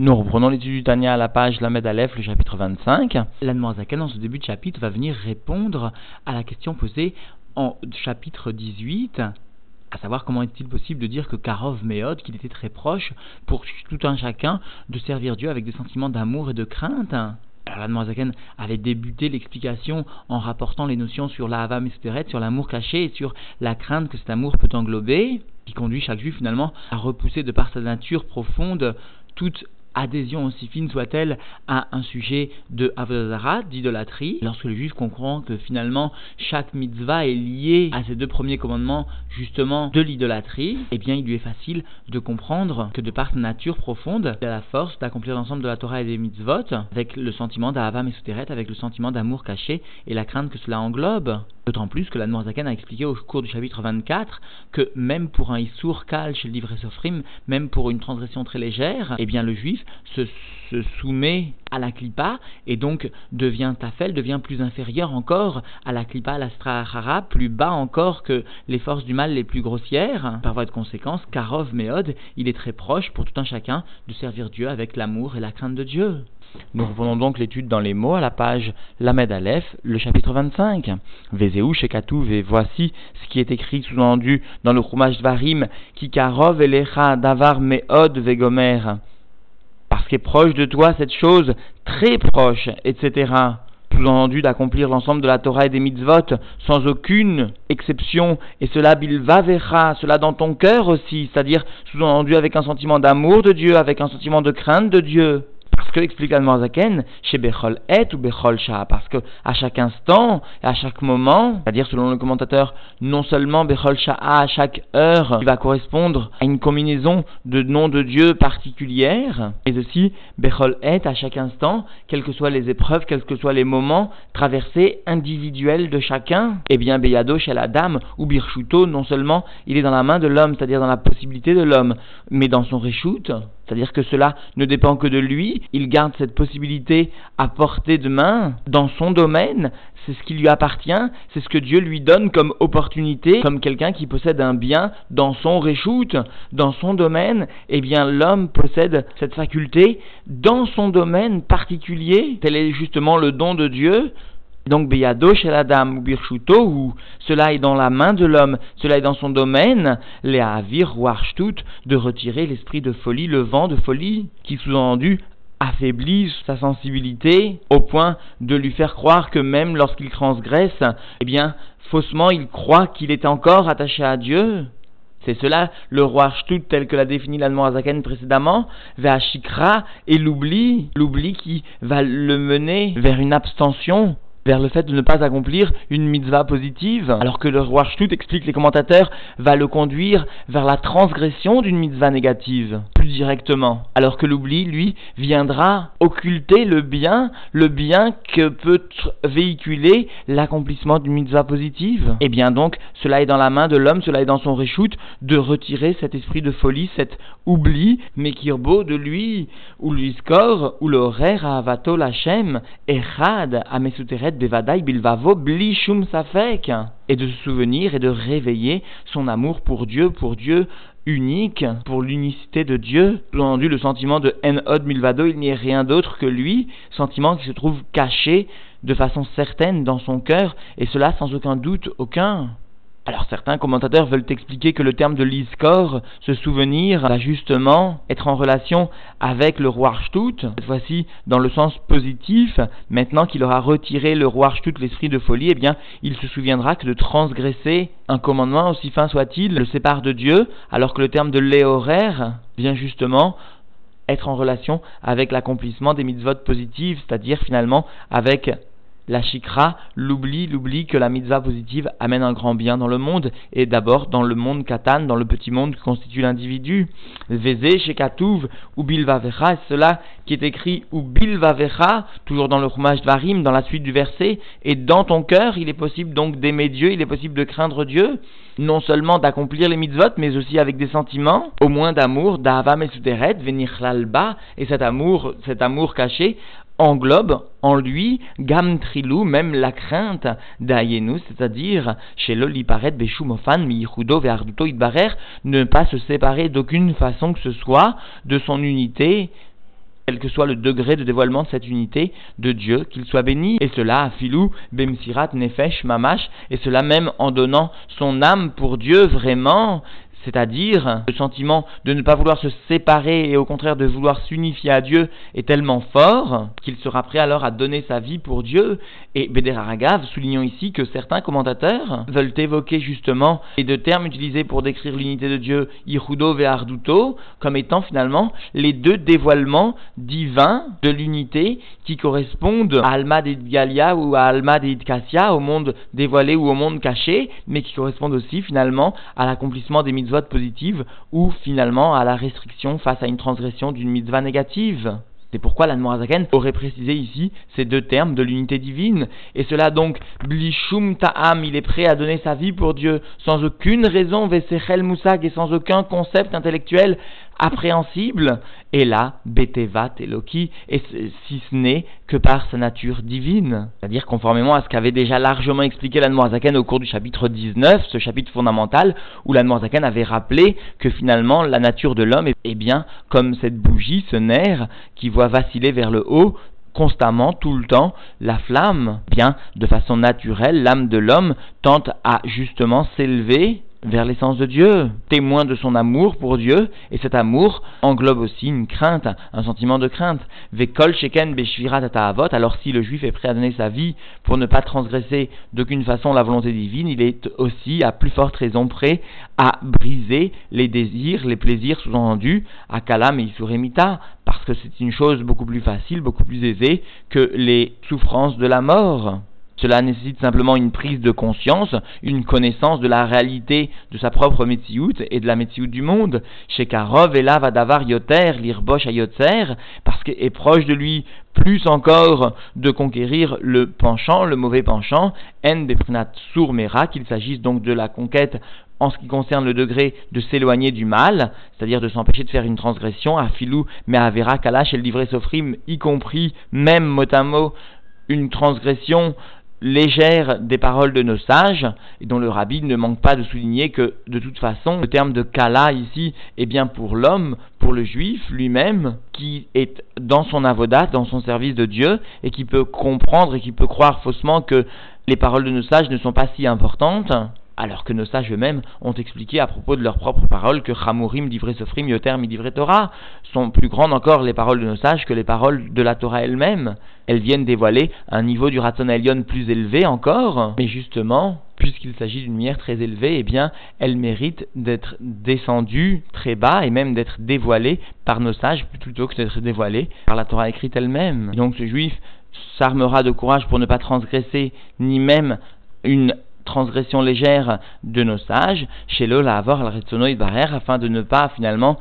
Nous reprenons l'étude du Tania à la page Lamed Aleph, le chapitre 25. L'Anmoazaken, dans ce début de chapitre, va venir répondre à la question posée en chapitre 18, à savoir comment est-il possible de dire que Karov Meod, qu'il était très proche, pour tout un chacun, de servir Dieu avec des sentiments d'amour et de crainte. Alors l'Anmoazaken avait débuté l'explication en rapportant les notions sur la Hava sur l'amour caché et sur la crainte que cet amour peut englober, qui conduit chaque juif finalement à repousser de par sa nature profonde toute adhésion aussi fine soit-elle à un sujet de Avodah d'idolâtrie, lorsque le juif comprend que finalement chaque mitzvah est lié à ces deux premiers commandements justement de l'idolâtrie, eh bien il lui est facile de comprendre que de par sa nature profonde, il a la force d'accomplir l'ensemble de la Torah et des mitzvot avec le sentiment d'Ahavam et Souteret, avec le sentiment d'amour caché et la crainte que cela englobe. D'autant plus que la Zaken a expliqué au cours du chapitre 24 que même pour un Issour Kal chez le livre Sofrim, même pour une transgression très légère, eh bien le juif se, soumet à la klipa et donc devient tafel, devient plus inférieur encore à la klipa, à l'astra plus bas encore que les forces du mal les plus grossières. Par voie de conséquence, Karov Meod, il est très proche pour tout un chacun de servir Dieu avec l'amour et la crainte de Dieu. Nous reprenons donc l'étude dans les mots à la page Lamed Aleph, le chapitre 25. Vezeu Shekatuv, et voici ce qui est écrit sous-entendu dans le Chumash Varim, Kikarov Elecha Davar Meod Vegomer. Parce qu'est proche de toi cette chose, très proche, etc. Sous-entendu d'accomplir l'ensemble de la Torah et des mitzvot sans aucune exception, et cela bilvavecha, cela dans ton cœur aussi, c'est-à-dire sous-entendu avec un sentiment d'amour de Dieu, avec un sentiment de crainte de Dieu. Parce que, explique Zaken, chez Bechol Et ou Bechol Shah, parce que à chaque instant, à chaque moment, c'est-à-dire selon le commentateur, non seulement Bechol Shah à chaque heure, qui va correspondre à une combinaison de noms de Dieu particulières, mais aussi Bechol Et à chaque instant, quelles que soient les épreuves, quels que soient les moments traversés individuels de chacun, eh bien Beyado chez la dame ou Birchuto, non seulement il est dans la main de l'homme, c'est-à-dire dans la possibilité de l'homme, mais dans son reshoot, c'est-à-dire que cela ne dépend que de lui, il garde cette possibilité à portée de main dans son domaine, c'est ce qui lui appartient, c'est ce que Dieu lui donne comme opportunité, comme quelqu'un qui possède un bien dans son reshoot, dans son domaine, eh bien l'homme possède cette faculté dans son domaine particulier, tel est justement le don de Dieu, donc, Beyado chez la dame ou Birchuto, où cela est dans la main de l'homme, cela est dans son domaine, les Avir tout de retirer l'esprit de folie, le vent de folie, qui sous-entendu affaiblit sa sensibilité au point de lui faire croire que même lorsqu'il transgresse, eh bien, faussement, il croit qu'il est encore attaché à Dieu. C'est cela le roi Shtut tel que l'a défini l'allemand Azaken précédemment, vers Shikra et l'oubli, l'oubli qui va le mener vers une abstention vers le fait de ne pas accomplir une mitzvah positive, alors que le roi Shtut, explique les commentateurs, va le conduire vers la transgression d'une mitzvah négative, plus directement, alors que l'oubli, lui, viendra occulter le bien, le bien que peut véhiculer l'accomplissement d'une mitzvah positive. Et eh bien donc, cela est dans la main de l'homme, cela est dans son reshoot, de retirer cet esprit de folie, cet oubli, mekirbo de lui, ou lui score, ou le rer à avato lachem, erad à safek, et de se souvenir et de réveiller son amour pour Dieu, pour Dieu unique, pour l'unicité de Dieu. Entendu le sentiment de Enod Milvado, il n'y a rien d'autre que lui, sentiment qui se trouve caché de façon certaine dans son cœur, et cela sans aucun doute aucun. Alors certains commentateurs veulent expliquer que le terme de l'iskor, ce souvenir, va justement être en relation avec le roi Archtut, cette fois-ci dans le sens positif, maintenant qu'il aura retiré le roi Archtut l'esprit de folie, eh bien il se souviendra que de transgresser un commandement, aussi fin soit-il, le sépare de Dieu, alors que le terme de léoraire vient justement être en relation avec l'accomplissement des mitzvot positives, c'est-à-dire finalement avec la chikra, l'oubli, l'oubli que la mitzvah positive amène un grand bien dans le monde, et d'abord dans le monde katan, dans le petit monde qui constitue l'individu. Vézé, shekatouv, ou bilvavecha, cela qui est écrit ou bilvavecha, toujours dans le de varim, dans la suite du verset, et dans ton cœur, il est possible donc d'aimer Dieu, il est possible de craindre Dieu, non seulement d'accomplir les mitzvot, mais aussi avec des sentiments, au moins d'amour, d'Avam et venir l'alba, et cet amour, cet amour caché, englobe en lui gam trilou, même la crainte d'Ayenu, c'est-à-dire chez l'oliparet beshumofan miyichudo ve'arduto idbarer, ne pas se séparer d'aucune façon que ce soit de son unité quel que soit le degré de dévoilement de cette unité de Dieu, qu'il soit béni, et cela à filou, bemsirat, nefesh, mamash, et cela même en donnant son âme pour Dieu vraiment, c'est-à-dire le sentiment de ne pas vouloir se séparer et au contraire de vouloir s'unifier à Dieu est tellement fort qu'il sera prêt alors à donner sa vie pour Dieu. Et Beder Aragav, soulignons ici que certains commentateurs veulent évoquer justement les deux termes utilisés pour décrire l'unité de Dieu, Ihudo et Arduto, comme étant finalement les deux dévoilements divins de l'unité qui correspondent à Alma Galia ou à Alma Kassia, au monde dévoilé ou au monde caché, mais qui correspondent aussi finalement à l'accomplissement des mitzvot positive ou finalement à la restriction face à une transgression d'une mitzvah négative. C'est pourquoi l'Anmorazaken aurait précisé ici ces deux termes de l'unité divine. Et cela donc, Blishum Ta'am, il est prêt à donner sa vie pour Dieu sans aucune raison, Vesechel Moussak, et sans aucun concept intellectuel appréhensible, et là, Betevat Eloki, et si ce n'est que par sa nature divine. C'est-à-dire conformément à ce qu'avait déjà largement expliqué l'Anmoazaken au cours du chapitre 19, ce chapitre fondamental, où l'Anmoazaken avait rappelé que finalement la nature de l'homme est bien comme cette bougie, ce nerf, qui voit vaciller vers le haut constamment, tout le temps, la flamme, bien, de façon naturelle, l'âme de l'homme tente à justement s'élever vers l'essence de Dieu, témoin de son amour pour Dieu, et cet amour englobe aussi une crainte, un sentiment de crainte. Vekol sheken avot, alors si le juif est prêt à donner sa vie pour ne pas transgresser d'aucune façon la volonté divine, il est aussi à plus forte raison prêt à briser les désirs, les plaisirs sous-entendus à Kalam et Isuremita, parce que c'est une chose beaucoup plus facile, beaucoup plus aisée que les souffrances de la mort. Cela nécessite simplement une prise de conscience, une connaissance de la réalité de sa propre Metsiout et de la Metsiout du monde. Chez Karov et là Vadavar Yoter, l'Irbosh à Yotzer, parce qu'il est proche de lui plus encore de conquérir le penchant, le mauvais penchant, En Beprinat Surmera, qu'il s'agisse donc de la conquête en ce qui concerne le degré de s'éloigner du mal, c'est-à-dire de s'empêcher de faire une transgression, à Filou, mais à Vera, Kalash et le livret Sofrim, y compris même mot à mot une transgression légère des paroles de nos sages, et dont le rabbi ne manque pas de souligner que, de toute façon, le terme de kala ici est bien pour l'homme, pour le juif lui-même, qui est dans son avodat, dans son service de Dieu, et qui peut comprendre et qui peut croire faussement que les paroles de nos sages ne sont pas si importantes, alors que nos sages eux-mêmes ont expliqué à propos de leurs propres paroles que Chamurim, Divrei Sofrim, Yoter, Midivre Torah sont plus grandes encore les paroles de nos sages que les paroles de la Torah elle-même. Elles viennent dévoiler un niveau du Raton plus élevé encore, mais justement, puisqu'il s'agit d'une lumière très élevée, eh bien, elles méritent d'être descendues très bas et même d'être dévoilées par nos sages plutôt que d'être dévoilées par la Torah écrite elle-même. Donc ce juif s'armera de courage pour ne pas transgresser ni même une transgression légère de nos sages, chez la avoir al afin de ne pas finalement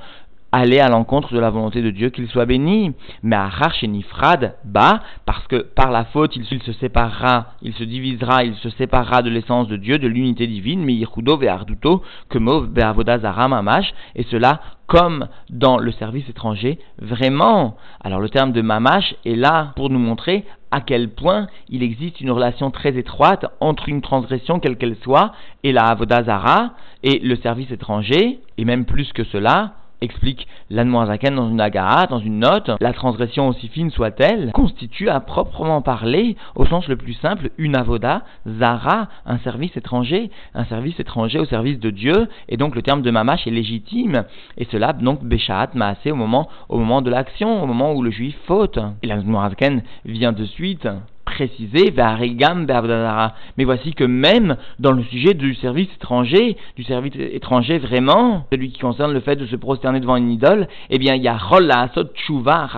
aller à l'encontre de la volonté de Dieu, qu'il soit béni. Mais à Nifrad, bas, parce que par la faute, il, se séparera, il se divisera, il se séparera de l'essence de Dieu, de l'unité divine, mais Yichudo ve'arduto, que mov be'avodazara mamash, et cela comme dans le service étranger, vraiment. Alors le terme de mamash est là pour nous montrer à quel point il existe une relation très étroite entre une transgression, quelle qu'elle soit, et la avodazara, et le service étranger, et même plus que cela, explique l'Anmoazaken dans une agaha, dans une note, la transgression aussi fine soit-elle, constitue à proprement parler, au sens le plus simple, une avoda, zara, un service étranger, un service étranger au service de Dieu, et donc le terme de mamash est légitime, et cela donc beshaat maasé au moment, au moment de l'action, au moment où le juif faute. Et l'Anmoazaken vient de suite précisé, mais voici que même dans le sujet du service étranger, du service étranger vraiment, celui qui concerne le fait de se prosterner devant une idole, eh bien, il y a asot tchouva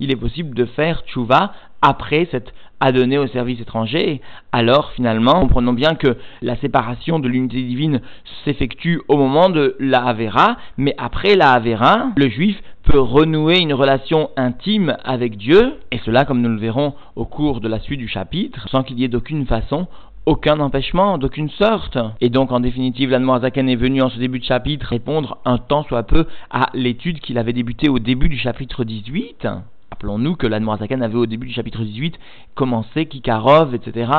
il est possible de faire tchouva après cette adonné au service étranger, alors finalement, comprenons bien que la séparation de l'unité divine s'effectue au moment de la Havera, mais après la Havera, le juif peut renouer une relation intime avec Dieu, et cela, comme nous le verrons au cours de la suite du chapitre, sans qu'il y ait d'aucune façon aucun empêchement, d'aucune sorte. Et donc, en définitive, l'Anmoazaken est venu en ce début de chapitre répondre un temps soit peu à l'étude qu'il avait débutée au début du chapitre 18. Rappelons-nous que l'Anmoazaken avait au début du chapitre 18 commencé Kikarov, etc.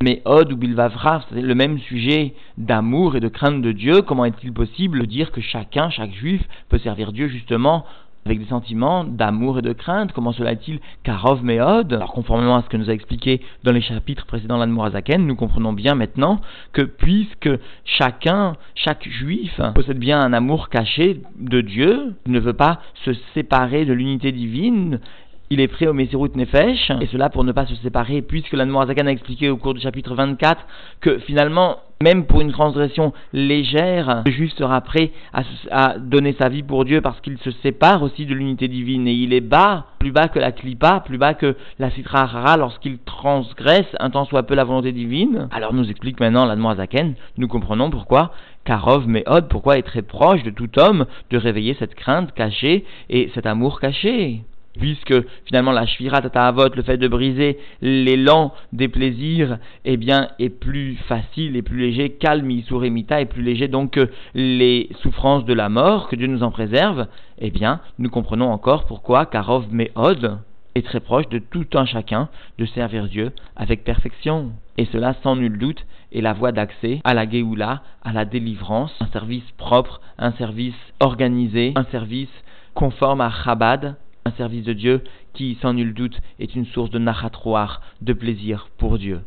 Mais Od ou Bilvavra, c'est le même sujet d'amour et de crainte de Dieu. Comment est-il possible de dire que chacun, chaque juif, peut servir Dieu justement avec des sentiments d'amour et de crainte. Comment cela est-il Karov Meod? Alors conformément à ce que nous a expliqué dans les chapitres précédents l'Admorazaken, nous comprenons bien maintenant que puisque chacun, chaque juif possède bien un amour caché de Dieu, ne veut pas se séparer de l'unité divine, il est prêt au Mesirut Nefesh, et cela pour ne pas se séparer, puisque l'Admorazakan a expliqué au cours du chapitre 24 que finalement, même pour une transgression légère, le juif sera prêt à, donner sa vie pour Dieu parce qu'il se sépare aussi de l'unité divine, et il est bas, plus bas que la klipa, plus bas que la harara lorsqu'il transgresse un tant soit peu la volonté divine. Alors nous explique maintenant l'Admorazaken, nous comprenons pourquoi Karov Meod, pourquoi est très proche de tout homme de réveiller cette crainte cachée et cet amour caché puisque finalement la shvira tataavot, le fait de briser l'élan des plaisirs, eh bien, est plus facile et plus léger, calme, isuremita, est plus léger donc que les souffrances de la mort, que Dieu nous en préserve, eh bien, nous comprenons encore pourquoi Karov Meod est très proche de tout un chacun de servir Dieu avec perfection. Et cela, sans nul doute, est la voie d'accès à la Géoula, à la délivrance, un service propre, un service organisé, un service conforme à Chabad, un service de Dieu qui, sans nul doute, est une source de nachatroir, de plaisir pour Dieu.